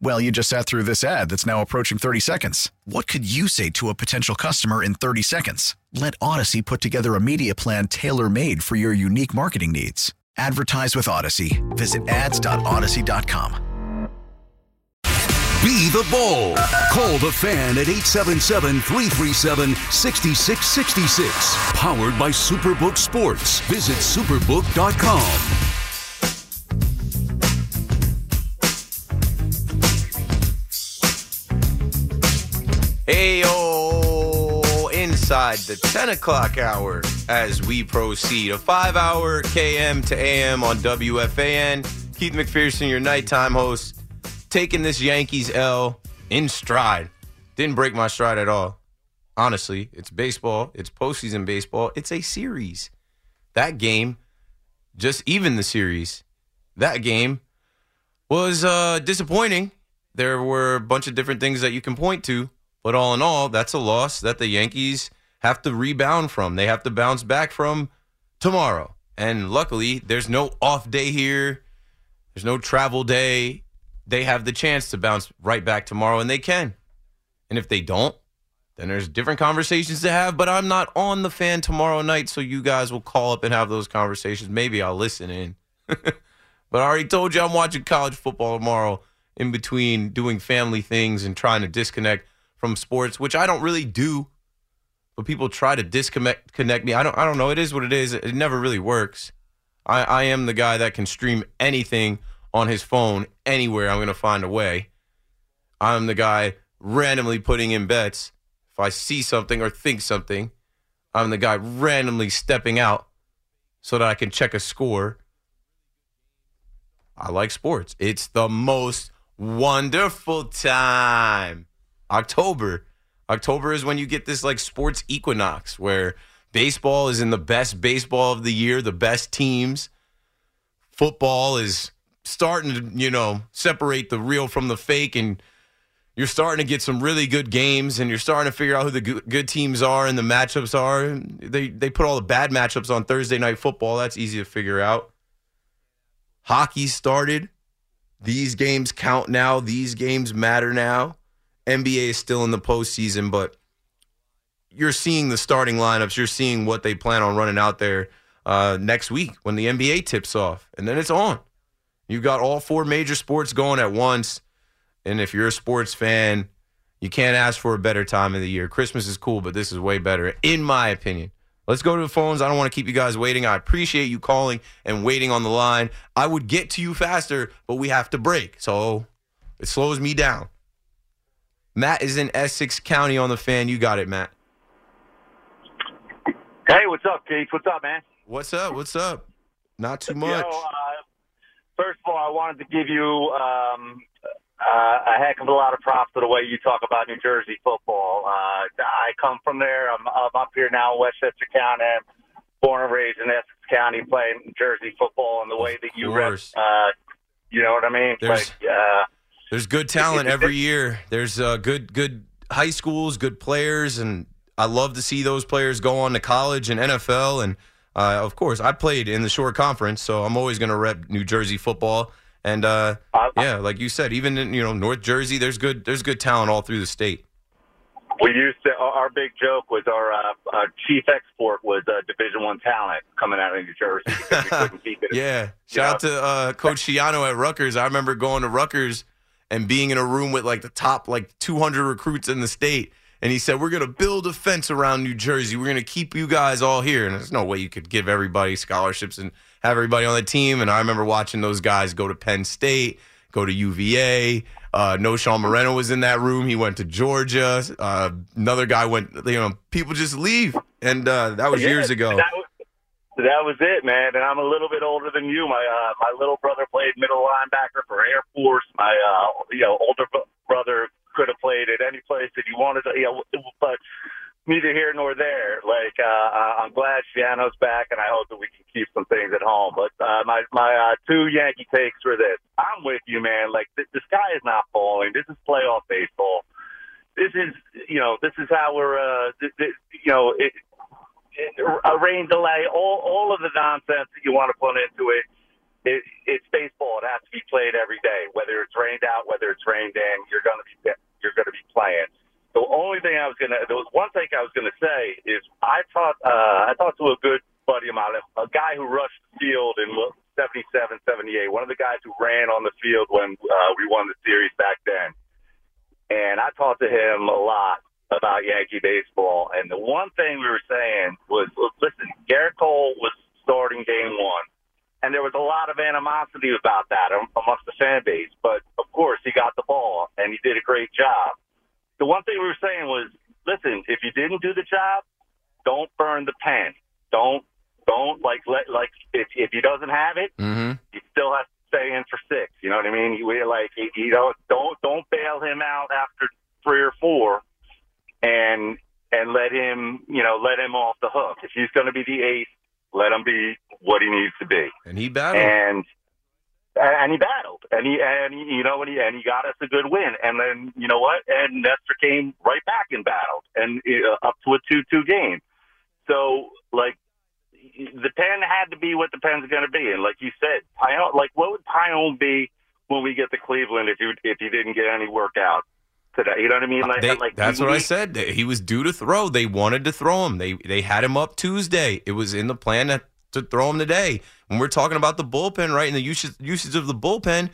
Well, you just sat through this ad that's now approaching 30 seconds. What could you say to a potential customer in 30 seconds? Let Odyssey put together a media plan tailor made for your unique marketing needs. Advertise with Odyssey. Visit ads.odyssey.com. Be the Bull. Call the fan at 877 337 6666. Powered by Superbook Sports. Visit superbook.com. Hey, yo, inside the 10 o'clock hour as we proceed. A five hour KM to AM on WFAN. Keith McPherson, your nighttime host, taking this Yankees L in stride. Didn't break my stride at all. Honestly, it's baseball, it's postseason baseball, it's a series. That game, just even the series, that game was uh, disappointing. There were a bunch of different things that you can point to. But all in all, that's a loss that the Yankees have to rebound from. They have to bounce back from tomorrow. And luckily, there's no off day here. There's no travel day. They have the chance to bounce right back tomorrow, and they can. And if they don't, then there's different conversations to have. But I'm not on the fan tomorrow night, so you guys will call up and have those conversations. Maybe I'll listen in. but I already told you I'm watching college football tomorrow in between doing family things and trying to disconnect from sports, which I don't really do. But people try to disconnect connect me. I don't I don't know. It is what it is. It never really works. I, I am the guy that can stream anything on his phone anywhere. I'm gonna find a way. I'm the guy randomly putting in bets. If I see something or think something, I'm the guy randomly stepping out so that I can check a score. I like sports. It's the most wonderful time. October. October is when you get this like sports equinox where baseball is in the best baseball of the year, the best teams. Football is starting to, you know, separate the real from the fake and you're starting to get some really good games and you're starting to figure out who the good teams are and the matchups are. They they put all the bad matchups on Thursday night football. That's easy to figure out. Hockey started. These games count now. These games matter now. NBA is still in the postseason, but you're seeing the starting lineups. You're seeing what they plan on running out there uh, next week when the NBA tips off, and then it's on. You've got all four major sports going at once, and if you're a sports fan, you can't ask for a better time of the year. Christmas is cool, but this is way better, in my opinion. Let's go to the phones. I don't want to keep you guys waiting. I appreciate you calling and waiting on the line. I would get to you faster, but we have to break. So it slows me down. Matt is in Essex County on the fan. You got it, Matt. Hey, what's up, Keith? What's up, man? What's up? What's up? Not too much. You know, uh, first of all, I wanted to give you um, uh, a heck of a lot of props for the way you talk about New Jersey football. Uh, I come from there. I'm, I'm up here now in Westchester County. I'm born and raised in Essex County, playing New Jersey football, and the way that you rep, uh, you know what I mean? There's, like, uh, there's good talent every year. There's uh, good good high schools, good players, and I love to see those players go on to college and NFL. And uh, of course, I played in the Shore Conference, so I'm always going to rep New Jersey football. And uh, yeah, like you said, even in you know North Jersey, there's good there's good talent all through the state. We used to. Our big joke was our, uh, our chief export was uh, Division One talent coming out of New Jersey. yeah, shout out to uh, Coach Schiano at Rutgers. I remember going to Rutgers and being in a room with like the top like 200 recruits in the state and he said, "We're going to build a fence around New Jersey. We're going to keep you guys all here." And there's no way you could give everybody scholarships and have everybody on the team. And I remember watching those guys go to Penn State, go to UVA. Uh, Sean Moreno was in that room. He went to Georgia. Uh, another guy went. You know, people just leave, and uh, that was Yeah, years ago. That was, that was it, man. And I'm a little bit older than you. My uh, my little brother played middle linebacker for Air Force. My uh, you know older brother could have played at any place that you wanted. To, you know, but neither here nor there. Like uh, I'm glad Schiano's back, and I hope that we can keep some things at home. But uh, my my uh, two Yankee takes were this: I'm with you, man. Like th- the sky is not falling. This is playoff baseball. This is you know this is how we're uh, th- th- you know it, a rain delay. All all of the nonsense that you want to put into it. It, it's baseball. It has to be played every day, whether it's rained out, whether it's rained in. You're going to be you're going to be playing. The only thing I was gonna, there was one thing I was gonna say is I talked, uh, I talked to a good buddy of mine, a guy who rushed the field in 77, 78, one of the guys who ran on the field when uh, we won the series back then. And I talked to him a lot about Yankee baseball. And the one thing we were saying was, listen, Gerrit Cole was starting game one. And there was a lot of animosity about that amongst the fan base. But of course, he got the ball and he did a great job the one thing we were saying was, listen, if you didn't do the job, don't burn the pen. Don't don't like let like if if he doesn't have it, mm-hmm. he still has to stay in for six. You know what I mean? We like you know don't don't bail him out after three or four, and and let him you know let him off the hook. If he's going to be the ace, let him be what he needs to be. And he battled. And and he battled, and he and he, you know, and he and he got us a good win. And then you know what? And Nestor came right back and battled, and uh, up to a two-two game. So like the pen had to be what the pen's going to be, and like you said, Taillon, like what would Taillon be when we get to Cleveland if you if he didn't get any work out today? You know what I mean? Uh, like, They- like that's what I said. He was due to throw. They wanted to throw him. They they had him up Tuesday. It was in the plan to, to throw him today. When we're talking about the bullpen, right, and the usage usage of the bullpen,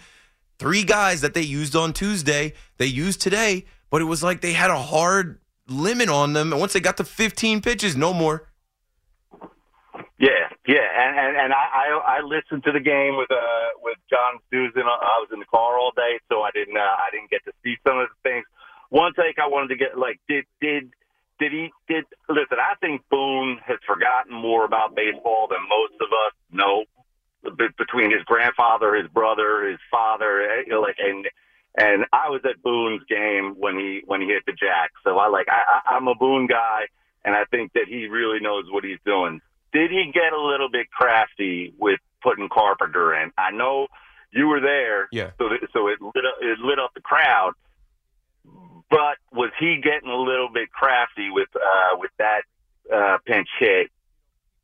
three guys that they used on Tuesday, they used today, but it was like they had a hard limit on them. And once they got to 15 pitches, no more. Yeah, yeah, and and, and I, I I listened to the game with uh with John Suzyn. I was in the car all day, so I didn't uh, I didn't get to see some of the things. One take I wanted to get like did did did he did listen? I think Boone has forgotten more about baseball than most of us know. Be- Between his grandfather, his brother, his father, eh, like and and I was at Boone's game when he when he hit the jack. So I like I I'm a Boone guy, and I think that he really knows what he's doing did he get a little bit crafty with putting Carpenter in? I know you were there, Yeah. so that, so it lit up, it lit up the crowd. But was he getting a little bit crafty with uh, with that uh, pinch hit?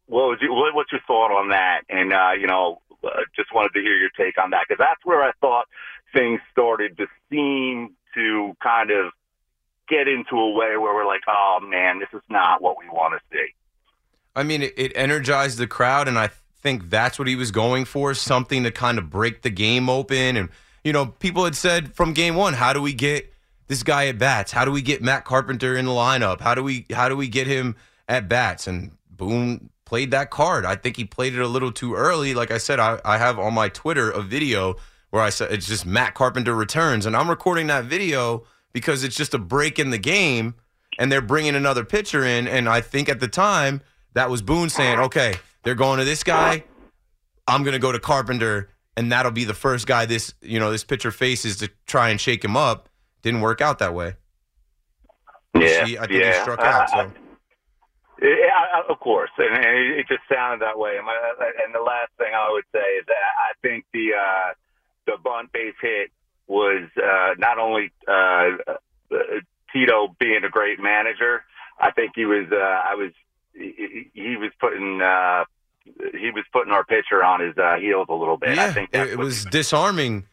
What was your, what, what's your thought on that? And uh, you know, uh, just wanted to hear your take on that because that's where I thought things started to seem to kind of get into a way where we're like, oh man, this is not what we want to see. I mean, it, it energized the crowd, and I think that's what he was going for something to kind of break the game open. And, you know, people had said from game one, how do we get this guy at bats? How do we get Matt Carpenter in the lineup? How do we how do we get him at bats? And Boone played that card. I think he played it a little too early. Like I said, I, I have on my Twitter a video where I said it's just Matt Carpenter returns, and I'm recording that video because it's just a break in the game, and they're bringing another pitcher in. And I think at the time that was Boone saying, "Okay, they're going to this guy. I'm going to go to Carpenter, and that'll be the first guy this you know this pitcher faces to try and shake him up." Didn't work out that way. Yeah, He- I think yeah. he struck out. So Yeah, of course, and it just sounded that way. And, my, and the last thing I would say is that I think the uh, the bunt base hit was uh, not only uh, uh, Tito being a great manager. I think he was. Uh, I was. He, he was putting. Uh, he was putting our pitcher on his uh, heels a little bit. I think it, was disarming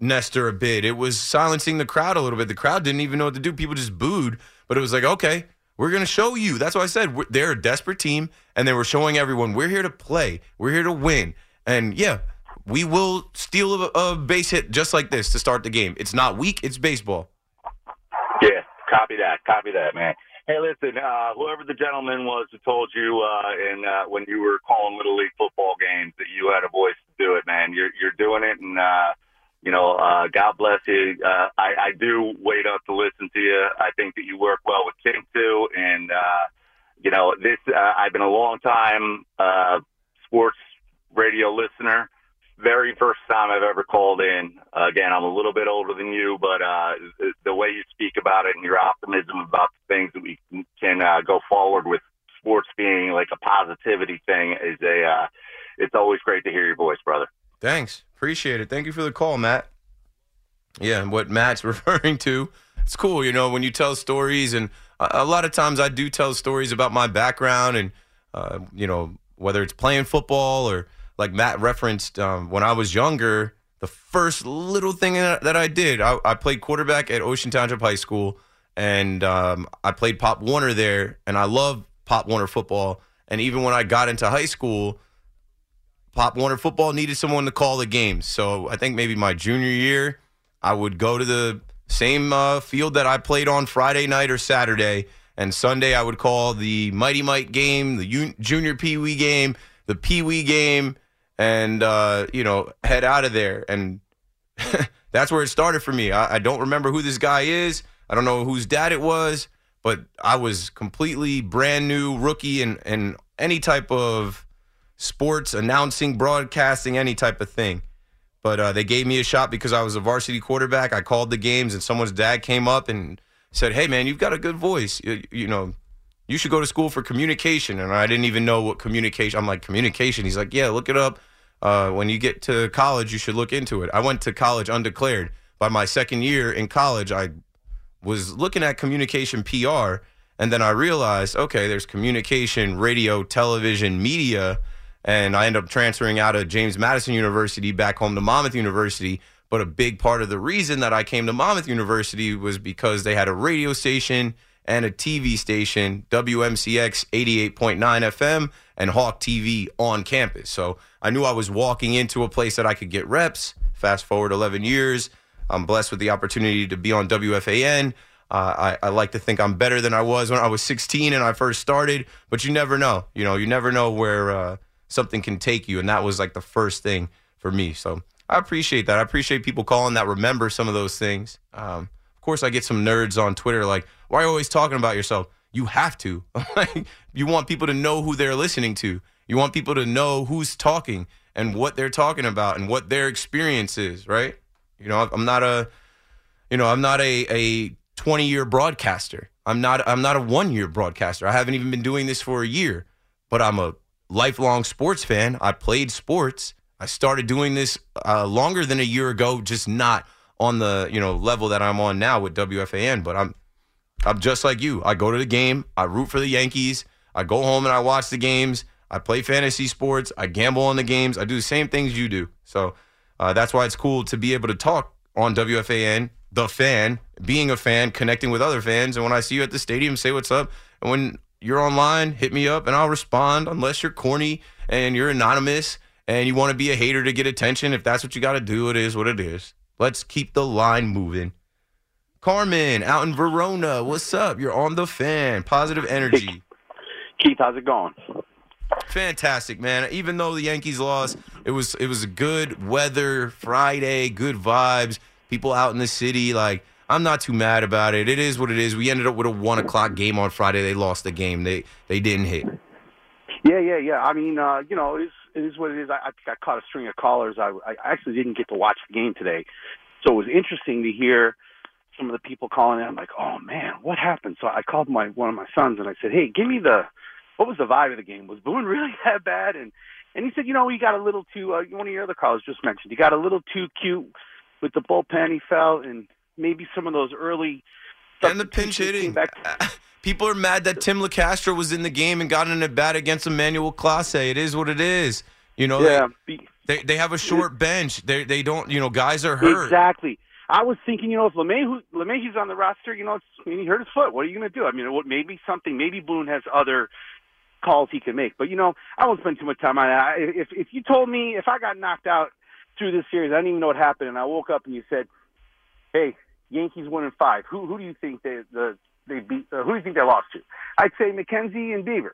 Nestor a bit. It was silencing the crowd a little bit. The crowd didn't even know what to do. People just booed, but it was like, okay, we're going to show you. That's why I said they're a desperate team, and they were showing everyone we're here to play, we're here to win, and yeah, we will steal a, a base hit just like this to start the game. It's not weak. It's baseball. Yeah, Copy that. Copy that, man. Hey, listen, uh, whoever the gentleman was who told you uh, in uh, when you were calling little league football games that you had a voice to do it, man. You're you're doing it, and uh, you know, uh, God bless you. Uh, I, I do wait up to listen to you. I think that you work well with King, too, and uh, you know, this. Uh, I've been a long time uh, sports radio listener very first time I've ever called in. Again, I'm a little bit older than you, but uh, the way you speak about it and your optimism about the things that we can uh, go forward with sports being like a positivity thing is a. Uh, it's always great to hear your voice, brother. Thanks, appreciate it. Thank you for the call, Matt. Yeah, and what Matt's referring to, it's cool. You know, when you tell stories, and a, a lot of times I do tell stories about my background, and uh, you know, whether it's playing football or like Matt referenced, um, when I was younger, the first little thing that I did, I, I played quarterback at Ocean Township High School, and um, I played Pop Warner there, and I love Pop Warner football. And even when I got into high school, Pop Warner football needed someone to call the games. So I think maybe my junior year, I would go to the same uh, field that I played on Friday night or Saturday, and Sunday I would call the Mighty Mite game, the un- junior Pee Wee game, the Pee Wee game, and uh, you know head out of there. And that's where it started for me. I, I don't remember who this guy is. I don't know whose dad it was, but I was completely brand new rookie in, in any type of sports announcing, broadcasting, any type of thing. But uh, they gave me a shot because I was a varsity quarterback. I called the games, and someone's dad came up and said, "Hey, man, you've got a good voice. You, you know, you should go to school for communication. And I didn't even know what communication. I'm like, communication. He's like, yeah, look it up. Uh, when you get to college, you should look into it. I went to college undeclared. By my second year in college, I was looking at communication PR. And then I realized, okay, there's communication, radio, television, media. And I end up transferring out of James Madison University back home to Monmouth University. But a big part of the reason that I came to Monmouth University was because they had a radio station and a TV station, WMCX 88.9 FM and Hawk TV on campus. So I knew I was walking into a place that I could get reps. Fast forward 11 years, I'm blessed with the opportunity to be on WFAN. Uh, I, I, like to think I'm better than I was when I was 16 and I first started, but you never know. You know, you never know where uh, something can take you, and that was like the first thing for me. So I appreciate that. I appreciate people calling that remember some of those things. Um, of course, I get some nerds on Twitter like, why are you always talking about yourself? You have to. you want people to know who they're listening to. You want people to know who's talking and what they're talking about and what their experience is, right? You know, I'm not a, you know, I'm not a a 20 year broadcaster. I'm not I'm not a one year broadcaster. I haven't even been doing this for a year, but I'm a lifelong sports fan. I played sports. I started doing this uh, longer than a year ago, just not on the you know level that I'm on now with WFAN. But I'm I'm just like you. I go to the game, I root for the Yankees, I go home and I watch the games, I play fantasy sports, I gamble on the games, I do the same things you do. So uh, that's why it's cool to be able to talk on WFAN, the fan, being a fan, connecting with other fans. And when I see you at the stadium, say what's up. And when you're online, hit me up and I'll respond unless you're corny and you're anonymous and you want to be a hater to get attention. If that's what you got to do, it is what it is. Let's keep the line moving. Carmen out in Verona, what's up? You're on the fan. Positive energy. Keith, how's it going? Fantastic, man. Even though the Yankees lost, it was it was a good weather Friday, good vibes. People out in the city, like I'm not too mad about it. It is what it is. We ended up with a one o'clock game on Friday. They lost the game. They they didn't hit. Yeah, yeah, yeah. I mean, uh, you know, it is, it is what it is. I, I caught a string of callers. I, I actually didn't get to watch the game today, so it was interesting to hear some of the people calling in. I'm like, oh man, what happened? So I called my one of my sons and I said, hey, give me the what was the vibe of the game? Was Boone really that bad? And and he said, you know, he got a little too. Uh, one of your other callers just mentioned he got a little too cute with the bullpen. He felt and maybe some of those early and the pinch hitting. Back. People are mad that Tim Locastro was in the game and got in a bat against Emmanuel Clase. It is what it is. You know, yeah. they, they, they have a short bench. They they don't. You know, guys are hurt. Exactly. I was thinking, you know, if LeMay, LeMahieu's on the roster, you know, it's, I mean, he hurt his foot. What are you going to do? I mean, what, maybe something, maybe Boone has other calls he can make. But, you know, I won't spend too much time on that. If, if you told me, if I got knocked out through this series, I didn't even know what happened, and I woke up and you said, hey, Yankees one and five. Who who do you think they the they beat? Uh, who do you think they lost to? I'd say McKenzie and Bieber.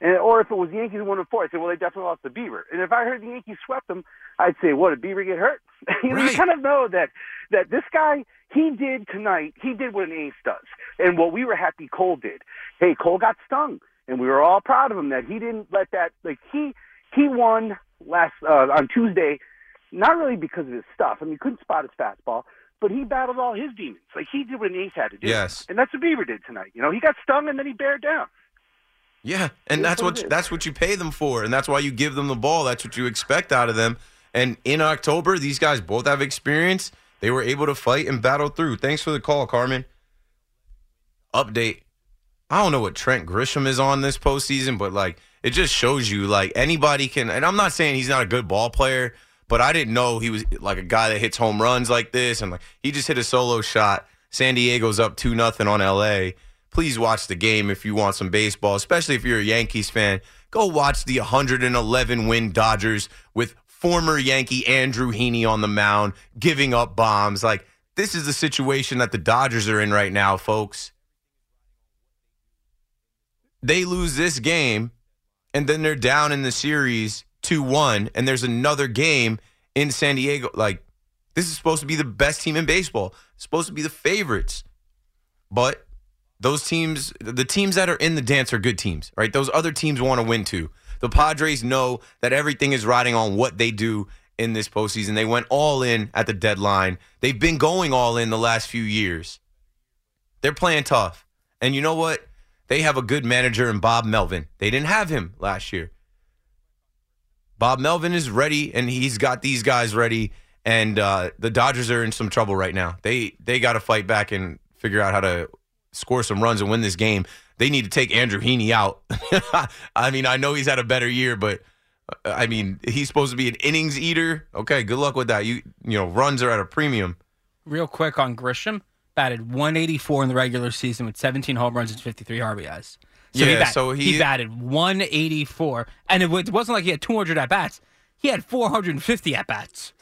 And, or if it was Yankees one and four, I'd say, well, they definitely lost to Bieber. And if I heard the Yankees swept them, I'd say, what, did Bieber get hurt? you, know, you kind of know that that this guy, he did tonight, he did what an ace does. And what we were happy Cole did. Hey, Cole got stung, and we were all proud of him that he didn't let that, like, he, he won last, uh, on Tuesday, not really because of his stuff. I mean, he couldn't spot his fastball, but he battled all his demons. Like, he did what an ace had to do. Yes. And that's what Bieber did tonight. You know, he got stung and then he bared down. Yeah, and that's what what it is. that's what you pay them for, and that's why you give them the ball. That's what you expect out of them. And in October, these guys both have experience. They were able to fight and battle through. Thanks for the call, Carmen. Update. I don't know what Trent Grisham is on this postseason, but like it just shows you like anybody can. And I'm not saying he's not a good ball player, but I didn't know he was like a guy that hits home runs like this. And like he just hit a solo shot. San Diego's up two nothing on LA. Please watch the game if you want some baseball, especially if you're a Yankees fan. Go watch the 111 win Dodgers with former Yankee Andrew Heaney on the mound, giving up bombs. Like this is the situation that the Dodgers are in right now, folks they lose this game and then they're down in the series 2-1 and there's another game in San Diego like this is supposed to be the best team in baseball it's supposed to be the favorites but those teams the teams that are in the dance are good teams right those other teams want to win too the Padres know that everything is riding on what they do in this postseason they went all in at the deadline they've been going all in the last few years they're playing tough and you know what they have a good manager in Bob Melvin. They didn't have him last year. Bob Melvin is ready, and he's got these guys ready. And uh, the Dodgers are in some trouble right now. They they got to fight back and figure out how to score some runs and win this game. They need to take Andrew Heaney out. I mean, I know he's had a better year, but uh, I mean, he's supposed to be an innings eater. Okay, good luck with that. You you know, runs are at a premium. Real quick on Grisham, batted 184 in the regular season with 17 home runs and 53 RBIs. Yeah, he, bat- so he- batted 184, and it, it wasn't like he had 200 at bats. He had 450 at bats.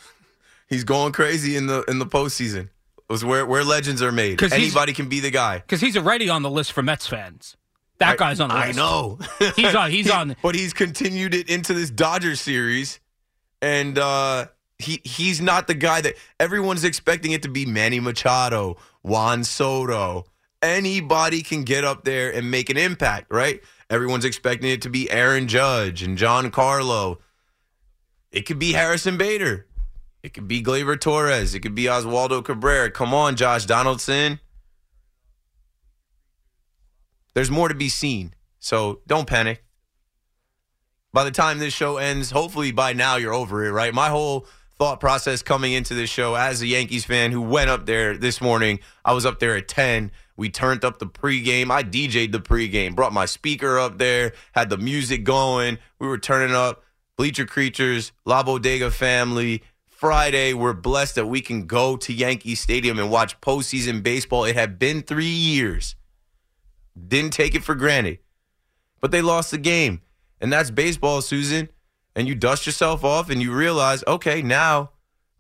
He's going crazy in the in the postseason. Was where where legends are made. Anybody can be the guy. Because he's already on the list for Mets fans. That guy's on the I list. know. He's on- he's He- on- But he's continued it into this Dodgers series, and uh, he he's not the guy that everyone's expecting it to be. Manny Machado, Juan Soto, anybody can get up there and make an impact, right? Everyone's expecting it to be Aaron Judge and Giancarlo. It could be Harrison Bader. It could be Gleyber Torres. It could be Oswaldo Cabrera. Come on, Josh Donaldson. There's more to be seen. So don't panic. By the time this show ends, hopefully by now you're over it, right? My whole thought process coming into this show as a Yankees fan who went up there this morning, I was up there at 10. We turned up the pregame. I DJ'd the pregame, brought my speaker up there, had the music going. We were turning up. Bleacher Creatures, La Bodega family. Friday, we're blessed that we can go to Yankee Stadium and watch postseason baseball. It had been three years. Didn't take it for granted. But they lost the game. And that's baseball, Suzyn. And you dust yourself off and you realize, okay, now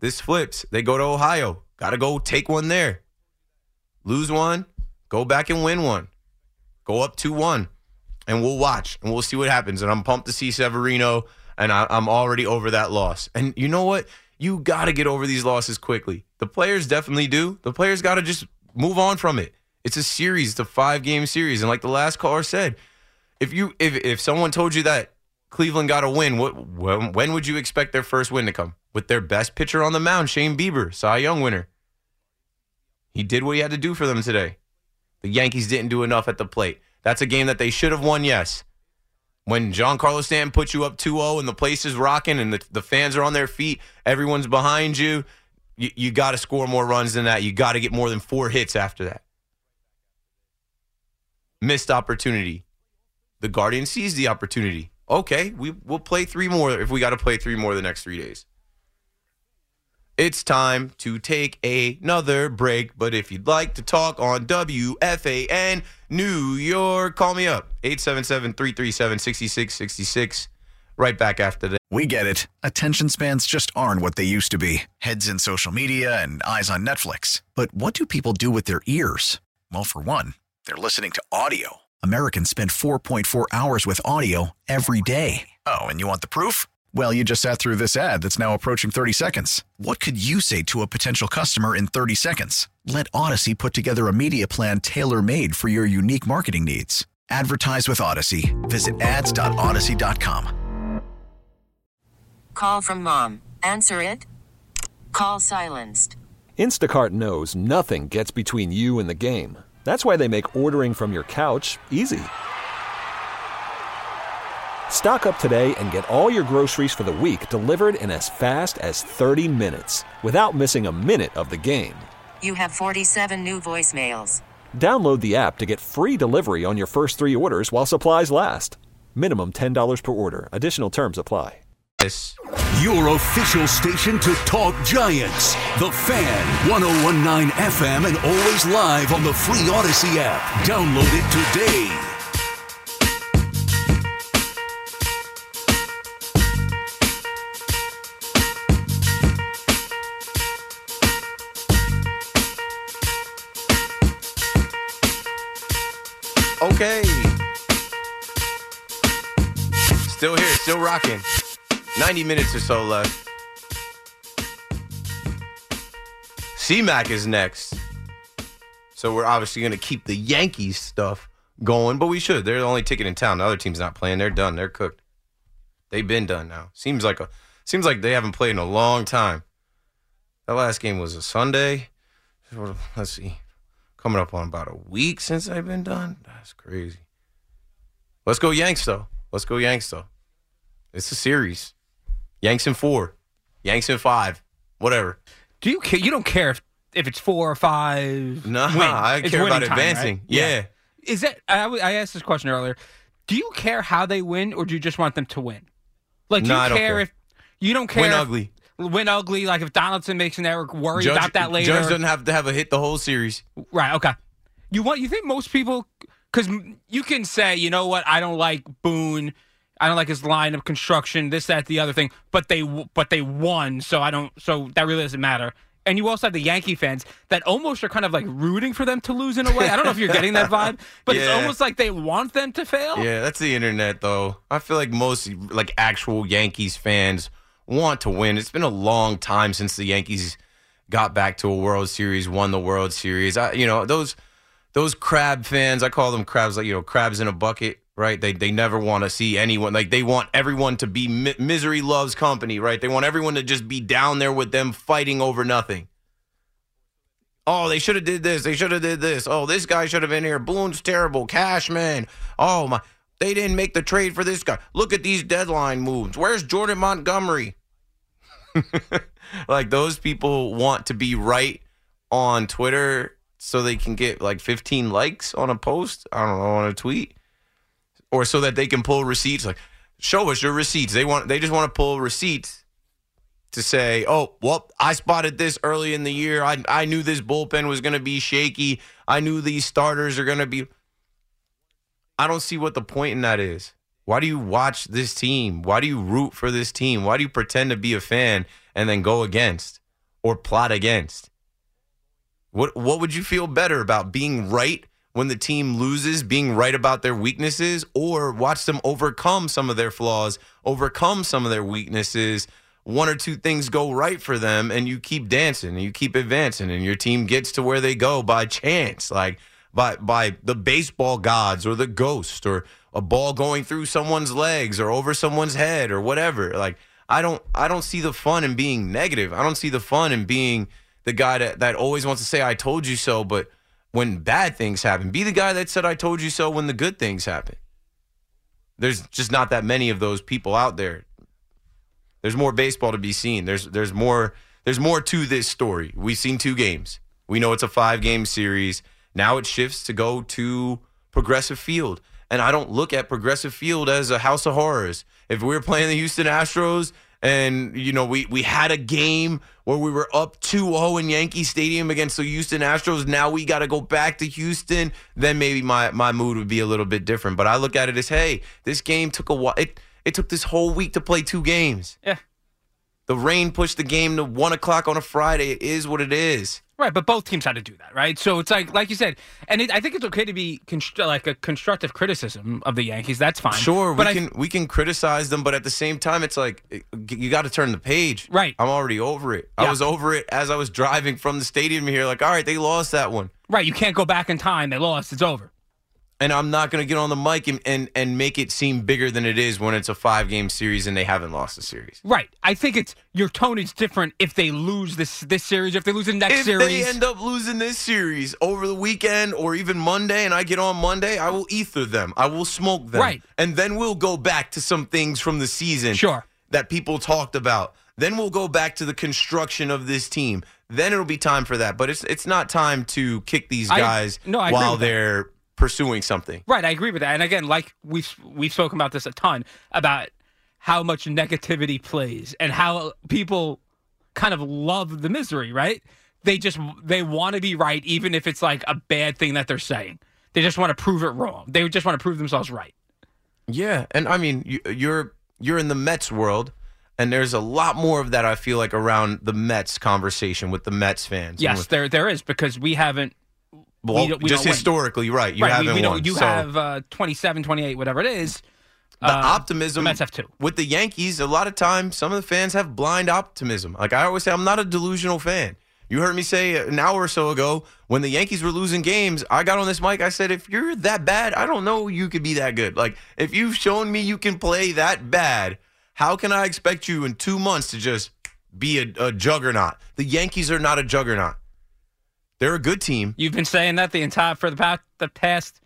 this flips. They go to Ohio. Got to go take one there. Lose one, go back and win one. Go up 2 1. And we'll watch and we'll see what happens. And I'm pumped to see Severino. And I, I'm already over that loss. And you know what? You got to get over these losses quickly. The players definitely do. The players got to just move on from it. It's a series, it's a five game series. And like the last caller said, if you if if someone told you that Cleveland got a win, what when, when would you expect their first win to come? With their best pitcher on the mound, Shane Bieber, Cy Young winner. He did what he had to do for them today. The Yankees didn't do enough at the plate. That's a game that they should have won, yes. When Giancarlo Stanton puts you up 2-0 and the place is rocking and the, the fans are on their feet, everyone's behind you, you, you got to score more runs than that. You got to get more than four hits after that. Missed opportunity. The Guardian sees the opportunity. Okay, we, we'll play three more if we got to play three more the next three days. It's time to take another break. But if you'd like to talk on WFAN New York, call me up 877 337 6666. right back after this. We get it. Attention spans just aren't what they used to be heads in social media and eyes on Netflix. But what do people do with their ears? Well, for one, they're listening to audio. Americans spend 4.4 hours with audio every day. Oh, and you want the proof? Well, you just sat through this ad that's now approaching 30 seconds. What could you say to a potential customer in 30 seconds? Let Odyssey put together a media plan tailor made for your unique marketing needs. Advertise with Odyssey. Visit ads.odyssey.com. Call from mom. Answer it. Call silenced. Instacart knows nothing gets between you and the game. That's why they make ordering from your couch easy. Stock up today and get all your groceries for the week delivered in as fast as 30 minutes without missing a minute of the game. You have 47 new voicemails. Download the app to get free delivery on your first three orders while supplies last. Minimum $10 per order. Additional terms apply. This. Your official station to talk Giants. The Fan, 1019 FM, and always live on the free Odyssey app. Download it today. Still here, still rocking. 90 minutes or so left. CMAC is next. So we're obviously going to keep the Yankees stuff going, but we should. They're the only ticket in town. The other team's not playing. They're done. They're cooked. They've been done now. Seems like a seems like they haven't played in a long time. That last game was a Sunday. Let's see. Coming up on about a week since they've been done. That's crazy. Let's go Yanks though. Let's go Yanks though. It's a series. Yanks in four. Yanks in five. Whatever. Do you care? You don't care if, if it's four or five. No, wins. I It's care about time, advancing. right? Yeah. Is that? I asked this question earlier. Do you care how they win, or do you just want them to win? Like, do No, you I care, care. if you don't care? Win if- ugly. Win ugly. Like if Donaldson makes an error, worry about that later. Judge doesn't have to have a hit the whole series. Right. Okay. You want? You think most people? Because you can say, you know what? I don't like Boone. I don't like his line of construction. This, that, the other thing. But they, but they won. So I don't. So that really doesn't matter. And you also have the Yankee fans that almost are kind of like rooting for them to lose in a way. I don't know if you're getting that vibe, but it's almost like they want them to fail. Yeah, that's the internet though. I feel like most like actual Yankees fans want to win. It's been a long time since the Yankees got back to a World Series, won the World Series. I, you know, those those crab fans, I call them crabs like, you know, crabs in a bucket, right? They they never want to see anyone like they want everyone to be mi- misery loves company, right? They want everyone to just be down there with them fighting over nothing. Oh, they should have did this. They should have did this. Oh, this guy should have been here. Boone's terrible. Cashman. Oh my, they didn't make the trade for this guy. Look at these deadline moves. Where's Jordan Montgomery? like those people want to be right on Twitter so they can get like 15 likes on a post. I don't know on a tweet, or so that they can pull receipts. Like, show us your receipts. They want. They just want to pull receipts to say, oh, well, I spotted this early in the year. I, I knew this bullpen was going to be shaky. I knew these starters are going to be. I don't see what the point in that is. Why do you watch this team? Why do you root for this team? Why do you pretend to be a fan and then go against or plot against? What what would you feel better about being right when the team loses, being right about their weaknesses, or watch them overcome some of their flaws, overcome some of their weaknesses, one or two things go right for them and you keep dancing and you keep advancing and your team gets to where they go by chance like by by the baseball gods or the ghost or a ball going through someone's legs or over someone's head or whatever. Like I don't I don't see the fun in being negative. I don't see the fun in being the guy that, that always wants to say I told you so but when bad things happen be the guy that said I told you so when the good things happen there's just not that many of those people out there there's more baseball to be seen. There's there's more there's more to this story. We've seen two games. We know it's a five game series. Now it shifts to go to Progressive Field. And I don't look at Progressive Field as a house of horrors. If we were playing the Houston Astros and you know we we had a game where we were up 2-0 in Yankee Stadium against the Houston Astros, now we got to go back to Houston, then maybe my my mood would be a little bit different. But I look at it as, hey, this game took a while. It, It took this whole week to play two games. Yeah. The rain pushed the game to one o'clock on a Friday. It is what it is. Right, but both teams had to do that, right? So it's like, like you said, and it, I think it's okay to be constr- like a constructive criticism of the Yankees. That's fine. Sure, but we I- can we can criticize them, but at the same time, it's like eh, you got to turn the page. Right. I'm already over it. I was over it as I was driving from the stadium here. Like, all right, they lost that one. Right, you can't go back in time. They lost. It's over. And I'm not going to get on the mic and, and and make it seem bigger than it is when it's a five game series and they haven't lost a series. Right. I think it's your tone is different if they lose this this series, if they lose the next If series. If they end up losing this series over the weekend or even Monday, and I get on Monday, I will ether them. I will smoke them. Right. And then we'll go back to some things from the season. Sure. That people talked about. Then we'll go back to the construction of this team. Then it'll be time for that. But it's it's not time to kick these I- guys no, I while with that. Pursuing something. Right, I agree with that. And again, like we've we've spoken about this a ton about how much negativity plays and how people kind of love the misery, right? They just they want to be right even if it's like a bad thing that they're saying. They just want to prove it wrong. They just want to prove themselves right. Yeah, and I mean, you, you're you're in the Mets world, and there's a lot more of that. I feel like around the Mets conversation with the Mets fans. Yes, with- there there is because we haven't well, we we just don't win. historically, right? You right, haven't we, don't won. you So have uh 27, 28, whatever it is. the uh, optimism. the Mets have two. with the Yankees. A lot of times, some of the fans have blind optimism. Like I always say, I'm not a delusional fan. You heard me say an hour or so ago when the Yankees were losing games. I got on this mic. I said, if you're that bad, I don't know you could be that good. Like if you've shown me you can play that bad, how can I expect you in two months to just be a, a juggernaut? The Yankees are not a juggernaut. They're a good team. You've been saying that the entire for the past the past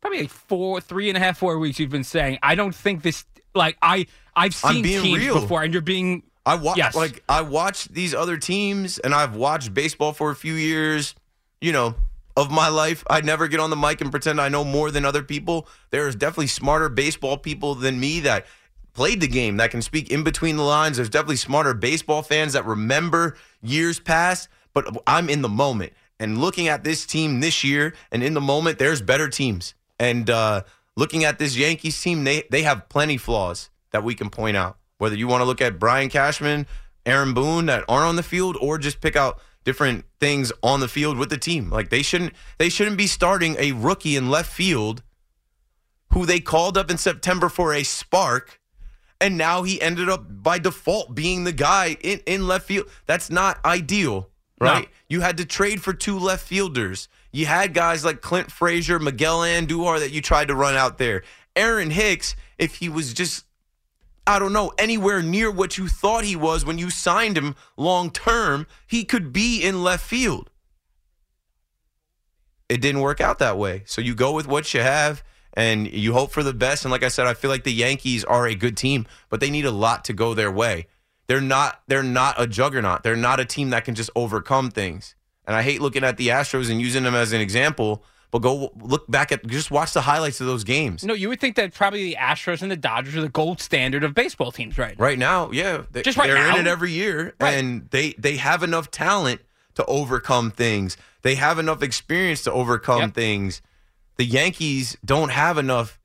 probably like four, three and a half, four weeks. You've been saying I don't think this like I I've seen teams real. before, and you're being I watch Yes. like I watched these other teams, and I've watched baseball for a few years. You know, of my life, I never get on the mic and pretend I know more than other people. There's definitely smarter baseball people than me that played the game that can speak in between the lines. There's definitely smarter baseball fans that remember years past. But I'm in the moment and looking at this team this year, and in the moment, there's better teams. And uh, looking at this Yankees team, they they have plenty flaws that we can point out. Whether you want to look at Brian Cashman, Aaron Boone that aren't on the field, or just pick out different things on the field with the team. Like they shouldn't they shouldn't be starting a rookie in left field who they called up in September for a spark. And now he ended up by default being the guy in, in left field. That's not ideal, right? No. You had to trade for two left fielders. You had guys like Clint Frazier, Miguel Andujar that you tried to run out there. Aaron Hicks, if he was just, I don't know, anywhere near what you thought he was when you signed him long term, he could be in left field. It didn't work out that way. So you go with what you have and you hope for the best. And like I said, I feel like the Yankees are a good team, but they need a lot to go their way. They're not they're not a juggernaut. They're not a team that can just overcome things. And I hate looking at the Astros and using them as an example, but go look back at just watch the highlights of those games. no. You would think that probably the Astros and the Dodgers are the gold standard of baseball teams, right? Right now, yeah, they, Just right they're now? in it every year, Right. and they they have enough talent to overcome things. They have enough experience to overcome Yep. things. The Yankees don't have enough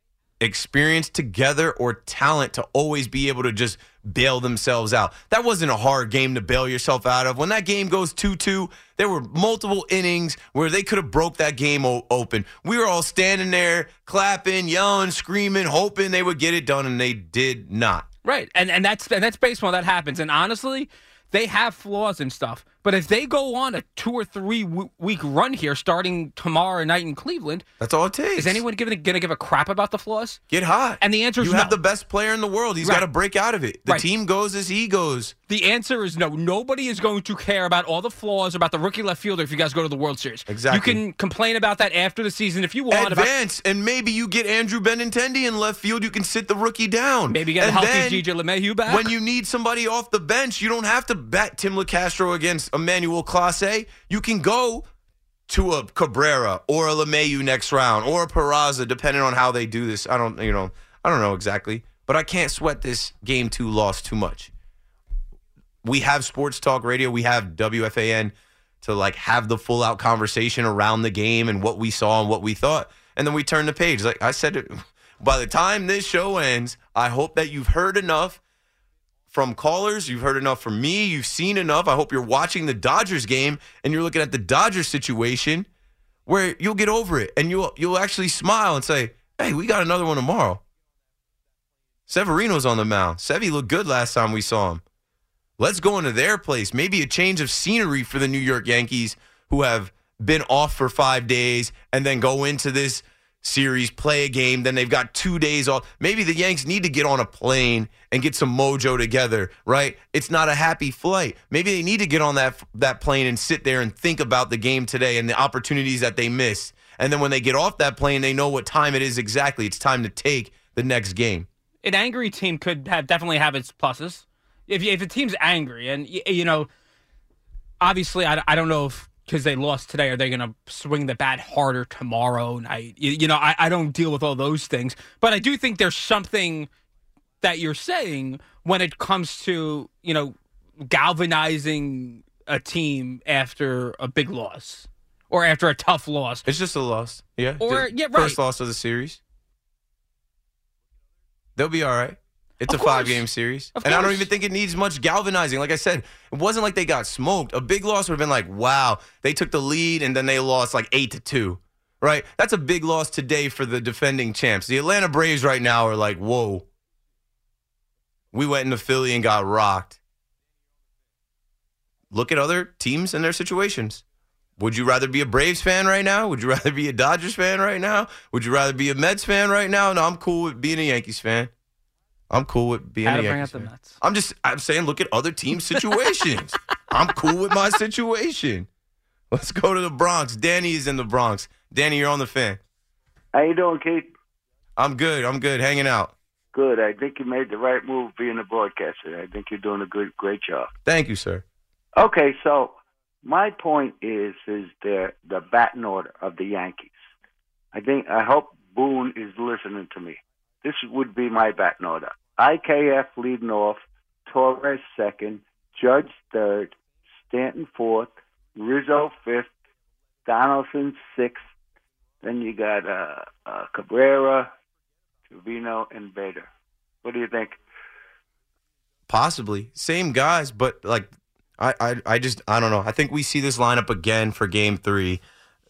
experience together or talent to always be able to just bail themselves out. That wasn't a hard game to bail yourself out of. When that game goes 2-2, there were multiple innings where they could have broke that game open. We were all standing there clapping, yelling, screaming, hoping they would get it done and they did not. Right, and and that's and that's baseball. That happens. And honestly, they have flaws and stuff. But if they go on a two or three w- week run here, starting tomorrow night in Cleveland, That's all it takes. is anyone going to give a crap about the flaws? Get hot. And the answer is you no. have the best player in the world. He's Right. got to break out of it. The Right. team goes as he goes. The answer is no. Nobody is going to care about all the flaws about the rookie left fielder if you guys go to the World Series. Exactly. You can complain about that after the season if you want. About, Advance, and maybe you get Andrew Benintendi in left field. You can sit the rookie down. maybe get a healthy then, DJ LeMahieu back. When you need somebody off the bench, you don't have to bet Tim Locastro against Emmanuel Clase. You can go to a Cabrera or a LeMahieu next round or a Peraza, depending on how they do this. I don't, you know, I don't know exactly, but I can't sweat this game two loss too much. We have sports talk radio. We have WFAN to like have the full out conversation around the game and what we saw and what we thought, and then we turn the page. Like I said, by the time this show ends, I hope that you've heard enough from callers. You've heard enough from me. You've seen enough. I hope you're watching the Dodgers game and you're looking at the Dodgers situation where you'll get over it and you'll you'll actually smile and say, "Hey, we got another one tomorrow." Severino's on the mound. Sevy looked good last time we saw him. Let's go into their place. Maybe a change of scenery for the New York Yankees, who have been off for five days and then go into this series, play a game. Then they've got two days off. Maybe the Yanks need to get on a plane and get some mojo together, right? It's not a happy flight. Maybe they need to get on that that plane and sit there and think about the game today and the opportunities that they miss. And then when they get off that plane, they know what time it is exactly. It's time to take the next game. An angry team could have definitely have its pluses. If if a team's angry and you know, obviously I, I don't know if because they lost today, are they going to swing the bat harder tomorrow night? You, you know, I, I don't deal with all those things, but I do think there's something that you're saying when it comes to you know galvanizing a team after a big loss or after a tough loss. It's just a loss, yeah. Or Just yeah, first loss of the series. They'll be all right. It's Of a five game series. Of and I don't even think it needs much galvanizing. Like I said, it wasn't like they got smoked. A big loss would have been like, wow, they took the lead and then they lost like eight to two. Right? That's a big loss today for the defending champs. The Atlanta Braves right now are like, whoa. We went into Philly and got rocked. Look at other teams and their situations. Would you rather be a Braves fan right now? Would you rather be a Dodgers fan right now? Would you rather be a Mets fan right now? No, I'm cool with being a Yankees fan. I'm cool with being Had a to bring Yankees out the fan. Mets. I'm just I'm saying look at other team situations. I'm cool with my situation. Let's go to the Bronx. Danny is in the Bronx. Danny, you're on the fan. How you doing, Keith? I'm good. I'm good. Hanging out. Good. I think you made the right move being a broadcaster. I think you're doing a good, great job. Thank you, sir. Okay, so my point is, is the the batting order of the Yankees. I think I hope Boone is listening to me. This would be my batting order: IKF leading off, Torres second, Judge third, Stanton fourth, Rizzo fifth, Donaldson sixth. Then you got uh, uh, Cabrera, Trevino, and Bader. What do you think? Possibly same guys, but like I, I, I just I don't know. I think we see this lineup again for Game Three.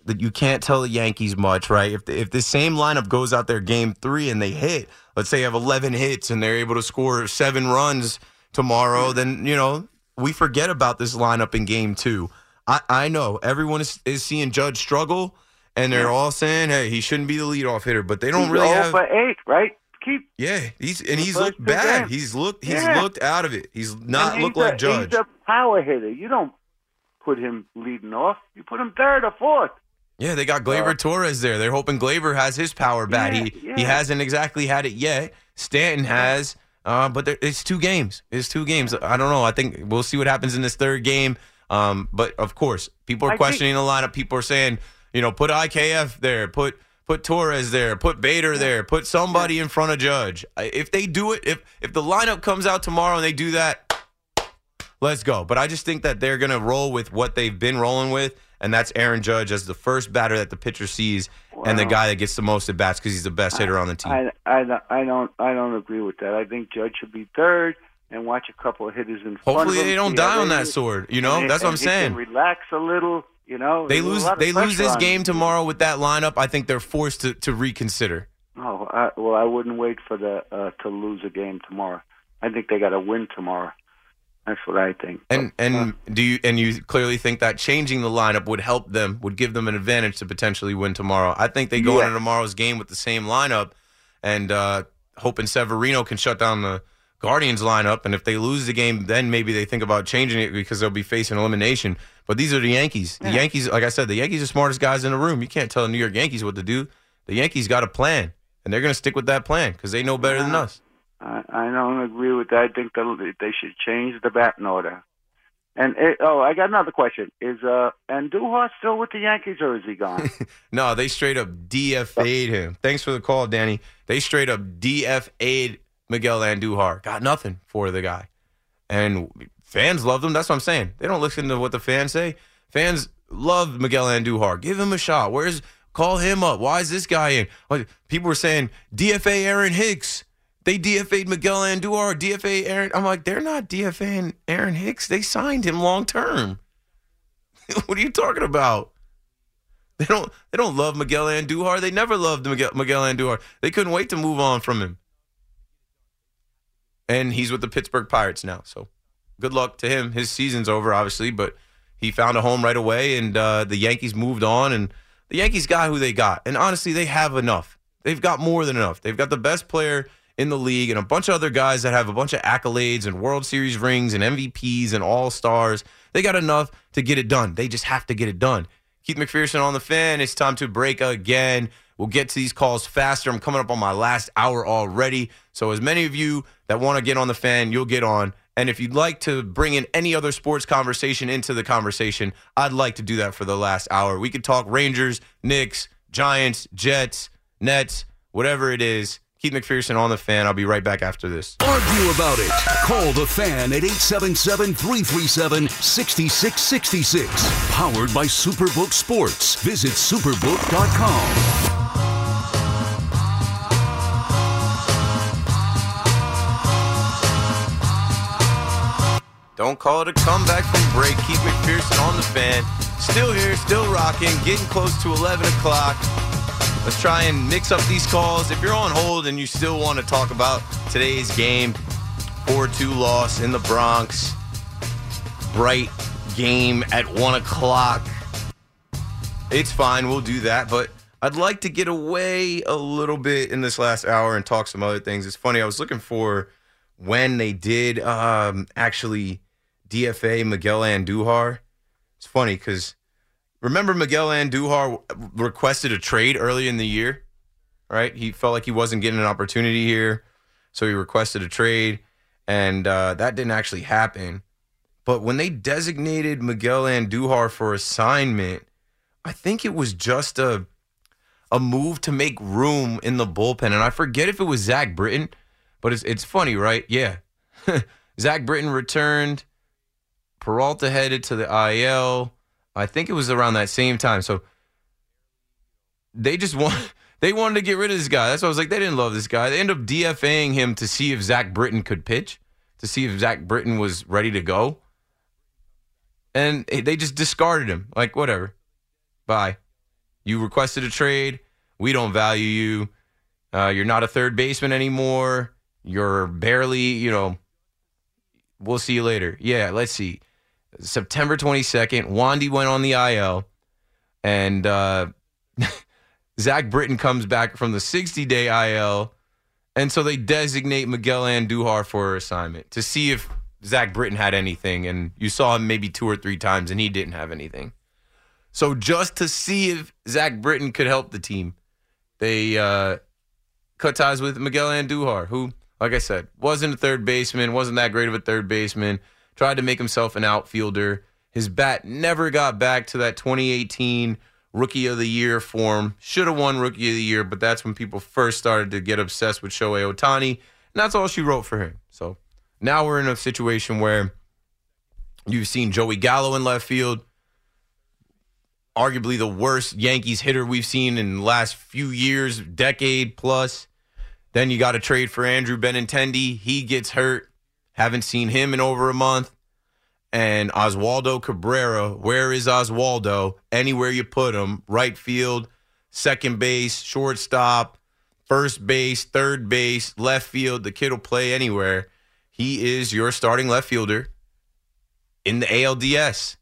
That you can't tell the Yankees much, right? If the, if the same lineup goes out there Game Three and they hit, let's say you have 11 hits and they're able to score seven runs tomorrow, then you know we forget about this lineup in Game Two. I, I know everyone is, is seeing Judge struggle, and they're all saying, "Hey, he shouldn't be the leadoff hitter," but they don't He's really have. for eight, right? Keep Yeah, he's and he's looked bad. games. He's looked he's Yeah. looked out of it. He's not And looked he's like a, Judge. He's a power hitter. You don't put him leading off. You put him third or fourth. Yeah, they got Gleyber Uh, Torres there. They're hoping Gleyber has his power bat. Yeah, he he hasn't exactly had it yet. Stanton has, uh, but there, it's two games. It's two games. I don't know. I think we'll see what happens in this third game. Um, but of course, people are I think- questioning the lineup. People are saying, you know, put IKF there, put put Torres there, put Bader there, put somebody in front of Judge. If they do it, if if the lineup comes out tomorrow and they do that, let's go. But I just think that they're going to roll with what they've been rolling with, and that's Aaron Judge as the first batter that the pitcher sees, and the guy that gets the most at bats because he's the best hitter on the team. I, I, don't- I don't I don't agree with that. I think Judge should be third and watch a couple of hitters in front of Hopefully they don't die on that sword. You know, And- that's what I'm and saying. relax a little. You know, They lose. They lose this game him. tomorrow with that lineup. I think they're forced to, to reconsider. Oh, I, well, I wouldn't wait for the uh, to lose a game tomorrow. I think they got to win tomorrow. That's what I think. And and uh, do you and you clearly think that changing the lineup would help them, would give them an advantage to potentially win tomorrow. I think they go Yeah. into tomorrow's game with the same lineup, and uh, hoping Severino can shut down the Guardians lineup. And if they lose the game, then maybe they think about changing it because they'll be facing elimination. But these are the Yankees. The Yankees, like I said, the Yankees are the smartest guys in the room. You can't tell the New York Yankees what to do. The Yankees got a plan, and they're going to stick with that plan because they know better than us. I, don't agree with that. I think they should change the batting order. And it, oh, I got another question: Is uh Andujar still with the Yankees, or is he gone? No, they straight up DFA'd him. Thanks for the call, Danny. They straight up DFA'd Miguel Andujar. Got nothing for the guy. And fans love them. That's what I'm saying. They don't listen to what the fans say. Fans love Miguel Andujar. Give him a shot. Where's Call him up. Why is this guy in? Like, people were saying DFA Aaron Hicks. They DFA'd Miguel Andujar, DFA Aaron. I'm like, they're not DFAing Aaron Hicks. They signed him long term. what are you talking about? They don't. They don't love Miguel Andujar. They never loved Miguel, Miguel Andujar. They couldn't wait to move on from him. And he's with the Pittsburgh Pirates now. So good luck to him. His season's over, obviously, but he found a home right away, and uh, the Yankees moved on, and the Yankees got who they got. And honestly, they have enough. They've got more than enough. They've got the best player in the league and a bunch of other guys that have a bunch of accolades and World Series rings and MVPs and All Stars. They got enough to get it done. They just have to get it done. Keith McPherson on the fan. It's time to break again. We'll get to these calls faster. I'm coming up on my last hour already. So, as many of you that want to get on the fan, you'll get on. And if you'd like to bring in any other sports conversation into the conversation, I'd like to do that for the last hour. We could talk Rangers, Knicks, Giants, Jets, Nets, whatever it is. Keith McPherson on the fan. I'll be right back after this. Argue about it. Call the fan at 877 337 6666. Powered by Superbook Sports. Visit superbook.com. Don't call it a comeback from break. Keith McPherson on the fan. Still here, still rocking, getting close to 11 o'clock. Let's try and mix up these calls. If you're on hold and you still want to talk about today's game, 4 2 loss in the Bronx, bright game at 1 o'clock, it's fine. We'll do that. But I'd like to get away a little bit in this last hour and talk some other things. It's funny. I was looking for when they did um, actually DFA Miguel Andujar. It's funny because remember Miguel Andujar requested a trade early in the year, right? He felt like he wasn't getting an opportunity here, so he requested a trade, and uh, that didn't actually happen. But when they designated Miguel Andujar for assignment, I think it was just a a move to make room in the bullpen, and I forget if it was Zach Britton but it's it's funny, right? Yeah. Zach Britton returned. Peralta headed to the IL. I think it was around that same time. So they just want they wanted to get rid of this guy. That's why I was like, they didn't love this guy. They ended up DFAing him to see if Zach Britton could pitch, to see if Zach Britton was ready to go. And they just discarded him. Like, whatever. Bye. You requested a trade. We don't value you. Uh, you're not a third baseman anymore. You're barely, you know, we'll see you later. Yeah, let's see. September 22nd, Wandy went on the IL, and uh, Zach Britton comes back from the 60 day IL. And so they designate Miguel Andujar for assignment to see if Zach Britton had anything. And you saw him maybe two or three times, and he didn't have anything. So just to see if Zach Britton could help the team, they uh, cut ties with Miguel Andujar, who like I said, wasn't a third baseman, wasn't that great of a third baseman. Tried to make himself an outfielder. His bat never got back to that 2018 Rookie of the Year form. Should have won Rookie of the Year, but that's when people first started to get obsessed with Shohei Ohtani. And that's all she wrote for him. So now we're in a situation where you've seen Joey Gallo in left field, arguably the worst Yankees hitter we've seen in the last few years, decade plus. Then you got to trade for Andrew Benintendi. He gets hurt. Haven't seen him in over a month. And Oswaldo Cabrera, where is Oswaldo? Anywhere you put him, right field, second base, shortstop, first base, third base, left field. The kid will play anywhere. He is your starting left fielder in the ALDS.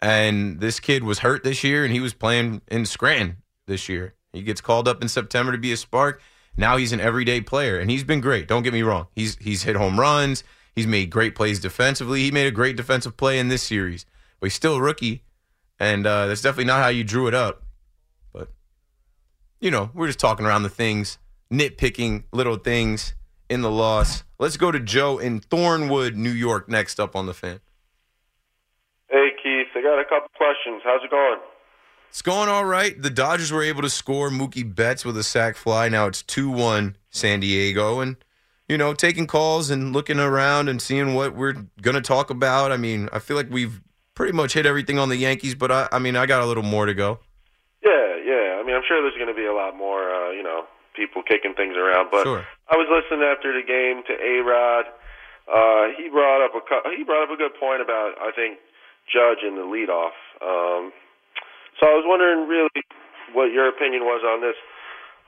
And this kid was hurt this year, and he was playing in Scranton this year. He gets called up in September to be a spark. Now he's an everyday player, and he's been great. Don't get me wrong. He's he's hit home runs. He's made great plays defensively. He made a great defensive play in this series, but he's still a rookie, and uh, that's definitely not how you drew it up. But you know, we're just talking around the things, nitpicking little things in the loss. Let's go to Joe in Thornwood, New York, next up on the fan. Hey Keith, I got a couple questions. How's it going? It's going all right. The Dodgers were able to score Mookie Betts with a sac fly. Now it's 2 1 San Diego. And, you know, taking calls and looking around and seeing what we're going to talk about. I mean, I feel like we've pretty much hit everything on the Yankees, but I, I mean, I got a little more to go. Yeah, yeah. I mean, I'm sure there's going to be a lot more, uh, you know, people kicking things around. But Sure. I was listening after the game to A Rod. Uh, he brought up a he brought up a good point about I think Judge in the leadoff. Um, so I was wondering really what your opinion was on this.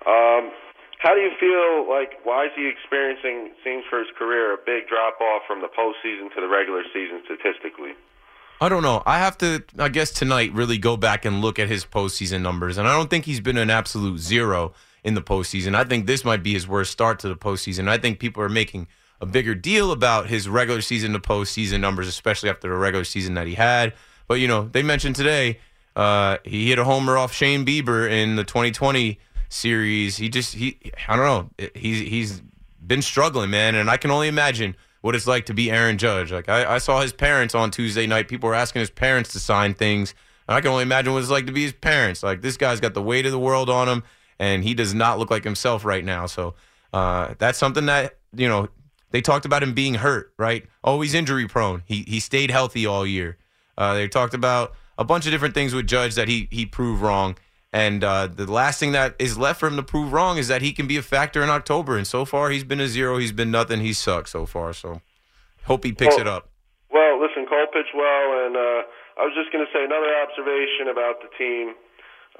Um, how do you feel like why is he experiencing seems for his career a big drop off from the postseason to the regular season statistically? I don't know. I have to, I guess, tonight really go back and look at his postseason numbers. And I don't think he's been an absolute zero in the postseason. I think this might be his worst start to the postseason. I think people are making a bigger deal about his regular season to postseason numbers, especially after the regular season that he had. But, you know, they mentioned today uh, he hit a homer off Shane Bieber in the 2020 series. He just, he, I don't know. He's, he's been struggling, man. And I can only imagine what it's like to be Aaron Judge. Like I, I saw his parents on Tuesday night. People were asking his parents to sign things. And I can only imagine what it's like to be his parents. Like this guy's got the weight of the world on him, and he does not look like himself right now. So uh, that's something that you know they talked about him being hurt, right? Always injury prone. He he stayed healthy all year. Uh, they talked about a bunch of different things with Judge that he he proved wrong. And uh, the last thing that is left for him to prove wrong is that he can be a factor in October. And so far, he's been a zero. He's been nothing. He's sucked so far. So hope he picks Well- it up. Well, listen, Cole pitched well, and uh, I was just going to say another observation about the team.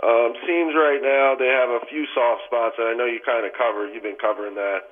Um, seems right now they have a few soft spots, and I know you kind of covered. You've been covering that.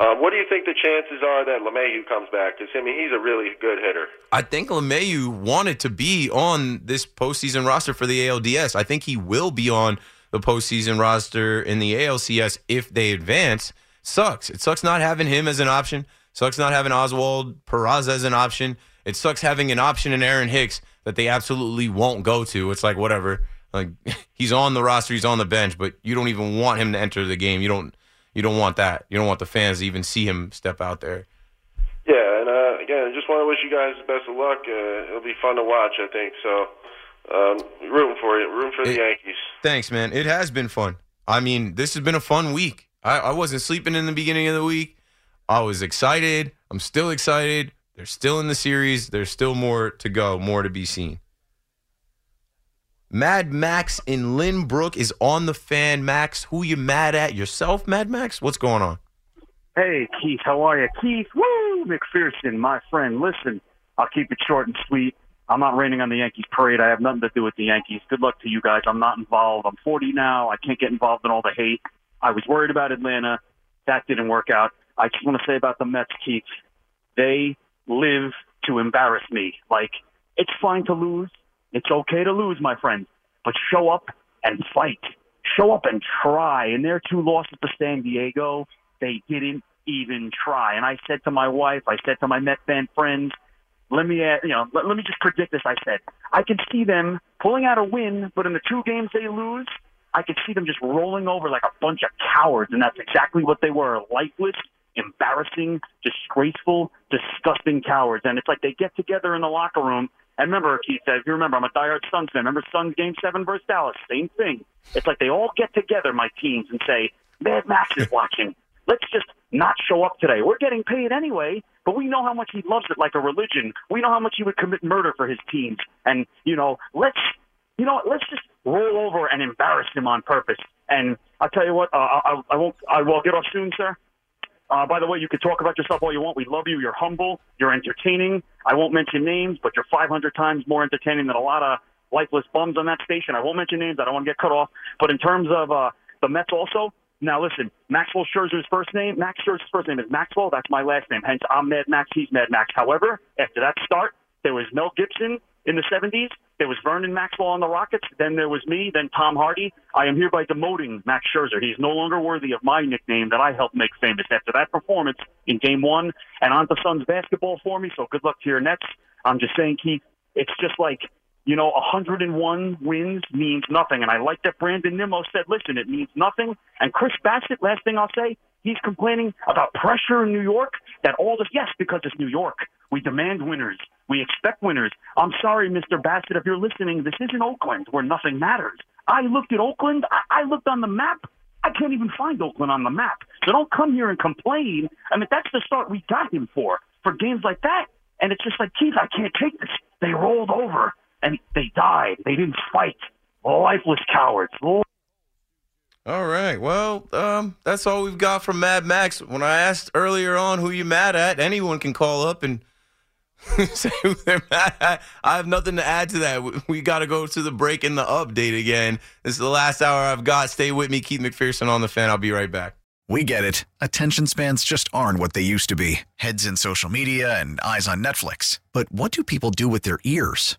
Um, what do you think the chances are that LeMahieu comes back? Because I mean, he's a really good hitter. I think LeMahieu wanted to be on this postseason roster for the ALDS. I think he will be on the postseason roster in the ALCS if they advance. Sucks. It sucks not having him as an option. Sucks not having Oswald Peraza as an option. It sucks having an option in Aaron Hicks that they absolutely won't go to. It's like whatever. Like he's on the roster, he's on the bench, but you don't even want him to enter the game. You don't. You don't want that. You don't want the fans to even see him step out there. Yeah, and uh, again, I just want to wish you guys the best of luck. Uh, it'll be fun to watch, I think. So, um, rooting for you, rooting for the It- Yankees. Thanks, man. It has been fun. I mean, this has been a fun week. I, I wasn't sleeping in the beginning of the week. I was excited. I'm still excited. They're still in the series. There's still more to go, more to be seen. Mad Max in Lynbrook is on the fan. Max, who you mad at? Yourself, Mad Max? What's going on? Hey, Keith, how are you? Keith, woo, McPherson, my friend. Listen, I'll keep it short and sweet. I'm not raining on the Yankees parade. I have nothing to do with the Yankees. Good luck to you guys. I'm not involved. I'm 40 now. I can't get involved in all the hate. I was worried about Atlanta. That didn't work out. I just want to say about the Mets, Keith, they live to embarrass me. Like, it's fine to lose. It's okay to lose, my friend. But show up and fight. Show up and try. And their two losses to San Diego, they didn't even try. And I said to my wife, I said to my Met fan friends, let me, uh, you know, let, let me just predict this. I said, I can see them pulling out a win, but in the two games they lose, I could see them just rolling over like a bunch of cowards, and that's exactly what they were: lifeless, embarrassing, disgraceful, disgusting cowards. And it's like they get together in the locker room. And remember, Keith, said, if you remember, I'm a diehard Suns fan. Remember Suns Game Seven versus Dallas? Same thing. It's like they all get together, my teams, and say, "Mad Max is watching. Let's just not show up today. We're getting paid anyway, but we know how much he loves it like a religion. We know how much he would commit murder for his teams. And you know, let's you know, let's just roll over and embarrass him on purpose. And I'll tell you what, uh, I, I won't, I will get off soon, sir. Uh, by the way, you can talk about yourself all you want. We love you. You're humble. You're entertaining. I won't mention names, but you're 500 times more entertaining than a lot of lifeless bums on that station. I won't mention names. I don't want to get cut off. But in terms of uh, the Mets, also. Now listen, Maxwell Scherzer's first name, Max Scherzer's first name is Maxwell. That's my last name. Hence, I'm Mad Max. He's Mad Max. However, after that start, there was Mel Gibson in the 70s. There was Vernon Maxwell on the Rockets. Then there was me. Then Tom Hardy. I am hereby demoting Max Scherzer. He's no longer worthy of my nickname that I helped make famous after that performance in Game One and on the Suns basketball for me. So good luck to your Nets. I'm just saying, Keith. It's just like you know, 101 wins means nothing. And I like that Brandon Nimmo said, listen, it means nothing. And Chris Bassitt, last thing I'll say, he's complaining about pressure in New York, that all this, yes, because it's New York. We demand winners. We expect winners. I'm sorry, Mr. Bassitt, if you're listening, this isn't Oakland where nothing matters. I looked at Oakland. I, I looked on the map. I can't even find Oakland on the map. So don't come here and complain. I mean, that's the start we got him for, for games like that. And it's just like, Keith, I can't take this. They rolled over and they died. They didn't fight. Lifeless cowards. All right. Well, um, that's all we've got from Mad Max. When I asked earlier on who you mad at, anyone can call up and say who they're mad at. I have nothing to add to that. We, we got to go to the break and the update again. This is the last hour I've got. Stay with me, Keith McPherson on the fan. I'll be right back. We get it. Attention spans just aren't what they used to be heads in social media and eyes on Netflix. But what do people do with their ears?